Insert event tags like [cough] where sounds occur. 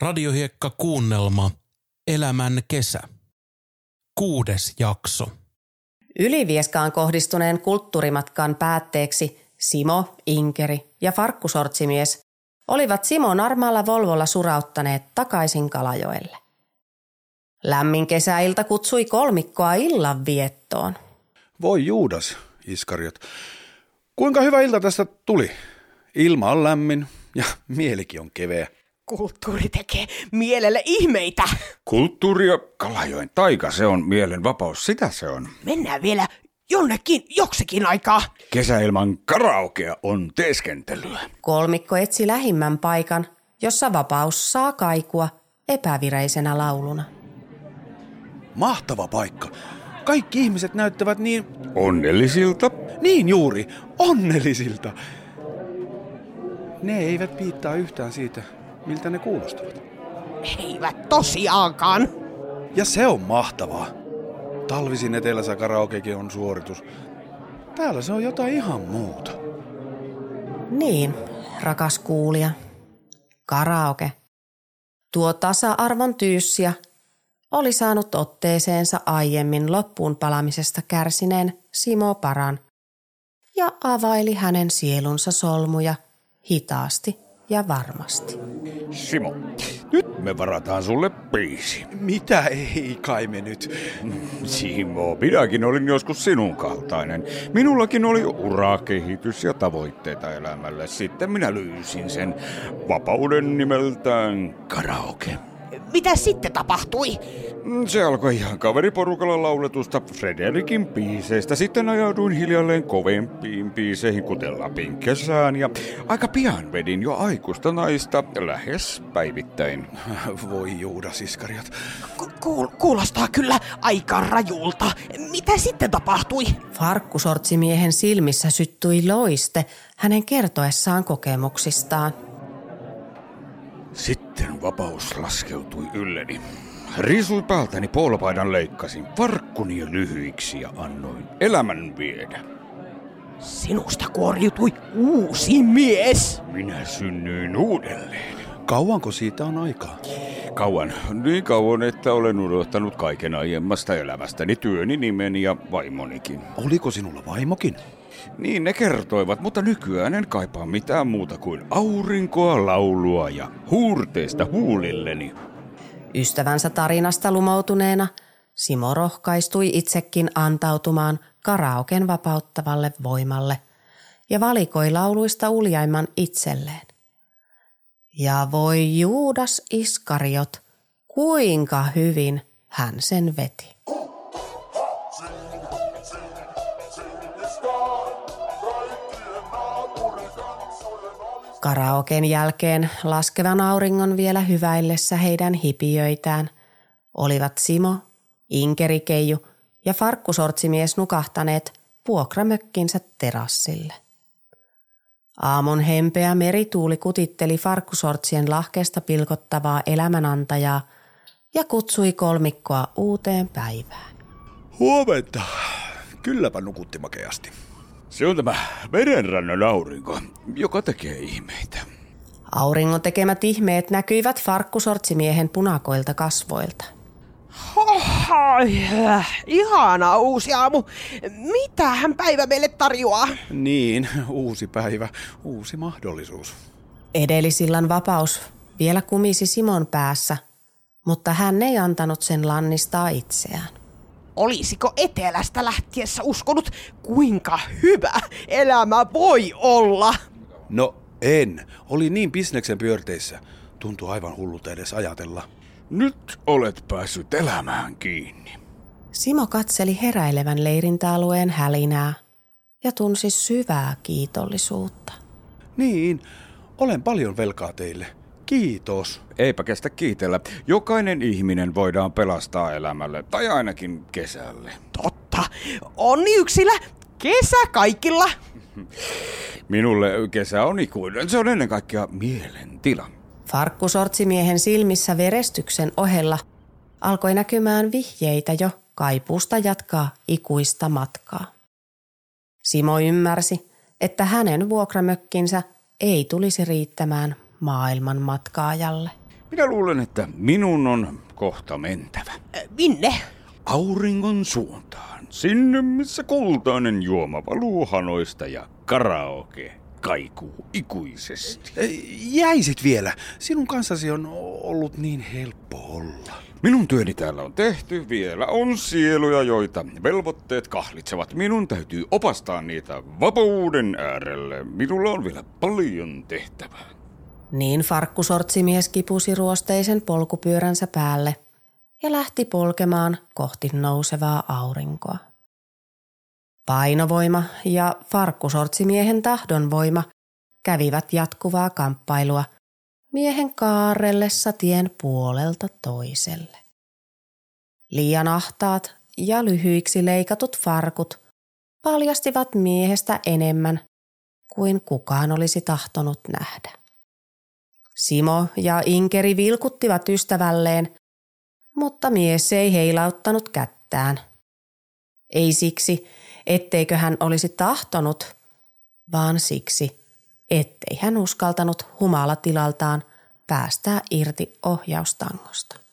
Radiohiekka kuunnelma Elämän kesä. Kuudes jakso. Ylivieskaan kohdistuneen kulttuurimatkan päätteeksi Simo, Inkeri ja farkkusortsimies olivat Simon armaalla Volvolla surauttaneet takaisin Kalajoelle. Lämmin kesäilta kutsui kolmikkoa illan viettoon. Voi Juudas, Iskariot. Kuinka hyvä ilta tästä tuli? Ilma on lämmin ja mielikin on keveä. Kulttuuri tekee mielelle ihmeitä. Kulttuuri ja Kalajoen taika, se on mielen vapaus, sitä se on. Mennään vielä jonnekin joksikin aikaa. Kesäilman karaokea on teeskentelyä. Kolmikko etsi lähimmän paikan, jossa vapaus saa kaikua epävireisenä lauluna. Mahtava paikka. Kaikki ihmiset näyttävät niin, Onnellisilta. niin juuri, onnellisilta. Ne eivät piittaa yhtään siitä, miltä ne kuulostavat. Eivät tosiaankaan. Ja se on mahtavaa. Talvisin etelässä karaokekin on suoritus. Täällä se on jotain ihan muuta. Niin, rakas kuulija. Karaoke. Tuo tasa-arvon tyyssiä oli saanut otteeseensa aiemmin loppuun palamisesta kärsineen Simo Paran ja availi hänen sielunsa solmuja hitaasti ja varmasti. Simo, nyt me varataan sulle biisi. Mitä ei kai me nyt? Simo, minäkin olin joskus sinun kaltainen. Minullakin oli ura, kehitys ja tavoitteita elämälle. Sitten minä löysin sen vapauden nimeltään karaoke. Mitä sitten tapahtui? Mm, Se alkoi ihan kaveriporukalla lauletusta Frederikin biiseistä. Sitten ajauduin hiljalleen kovempiin biiseihin, kuten Lapin kesään. Ja aika pian vedin jo aikuista naista lähes päivittäin. [laughs] Voi Juudas, Iskariot. Ku- kuul- kuulostaa kyllä aika rajulta. Mitä sitten tapahtui? Farkkusortsimiehen silmissä syttyi loiste hänen kertoessaan kokemuksistaan. Sitten vapaus laskeutui ylleni. Riisui päältäni polpaidan leikkasin farkkuni lyhyiksi ja annoin elämän viedä. Sinusta kuoriutui uusi mies. Minä synnyin uudelleen. Kauanko siitä on aikaa? Kauan, niin kauan, että olen unohtanut kaiken aiemmasta elämästäni, työni, nimeni ja vaimonikin. Oliko sinulla vaimokin? Niin ne kertoivat, mutta nykyään en kaipaa mitään muuta kuin aurinkoa, laulua ja huurteista huulilleni. Ystävänsä tarinasta lumoutuneena Simo rohkaistui itsekin antautumaan karaoken vapauttavalle voimalle ja valikoi lauluista uljaimman itselleen. Ja voi Juudas Iskariot, kuinka hyvin hän sen veti. Karaoken jälkeen laskevan auringon vielä hyväillessä heidän hipiöitään olivat Simo, Inkerikeiju ja farkkusortsimies nukahtaneet vuokramökkinsä terassille. Aamun hempeä merituuli kutitteli farkkusortsien lahkeesta pilkottavaa elämänantajaa ja kutsui kolmikkoa uuteen päivään. Huomenta. Kylläpä nukutti makeasti. Se on tämä merenrannan aurinko, joka tekee ihmeitä. Auringon tekemät ihmeet näkyivät farkkusortsimiehen punakoilta kasvoilta. Ai, äh, ihana uusi aamu. Mitähän päivä meille tarjoaa? Niin, uusi päivä, uusi mahdollisuus. Edellisillan vapaus vielä kumisi Simon päässä, mutta hän ei antanut sen lannistaa itseään. Olisiko etelästä lähtiessä uskonut, kuinka hyvä elämä voi olla? No en. Oli niin bisneksen pyörteissä. Tuntui aivan hullulta edes ajatella. Nyt olet päässyt elämään kiinni. Simo katseli heräilevän leirintäalueen hälinää ja tunsi syvää kiitollisuutta. Niin, olen paljon velkaa teille. Kiitos. Eipä kestä kiitellä. Jokainen ihminen voidaan pelastaa elämälle, tai ainakin kesälle. Totta. Onni yksillä, kesä kaikilla. Minulle kesä on ikuinen. Se on ennen kaikkea mielentila. Farkkusortsimiehen silmissä verestyksen ohella alkoi näkymään vihjeitä jo kaipuusta jatkaa ikuista matkaa. Simo ymmärsi, että hänen vuokramökkinsä ei tulisi riittämään maailman matkaajalle. Minä luulen, että minun on kohta mentävä. Minne? Auringon suuntaan. Sinne, missä kultainen juoma valuu hanoista ja karaoke kaikuu ikuisesti. Jäisit vielä. Sinun kanssasi on ollut niin helppo olla. Minun työni täällä on tehty, vielä on sieluja, joita velvoitteet kahlitsevat. Minun täytyy opastaa niitä vapauden äärelle. Minulla on vielä paljon tehtävää. Niin farkkusortsimies kipusi ruosteisen polkupyöränsä päälle ja lähti polkemaan kohti nousevaa aurinkoa. Painovoima ja farkkusortsimiehen tahdonvoima kävivät jatkuvaa kamppailua miehen kaarellessa tien puolelta toiselle. Liian ahtaat ja lyhyiksi leikatut farkut paljastivat miehestä enemmän kuin kukaan olisi tahtonut nähdä. Simo ja Inkeri vilkuttivat ystävälleen, mutta mies ei heilauttanut kättään. Ei siksi, etteikö hän olisi tahtonut, vaan siksi, ettei hän uskaltanut humalatilaltaan päästää irti ohjaustangosta.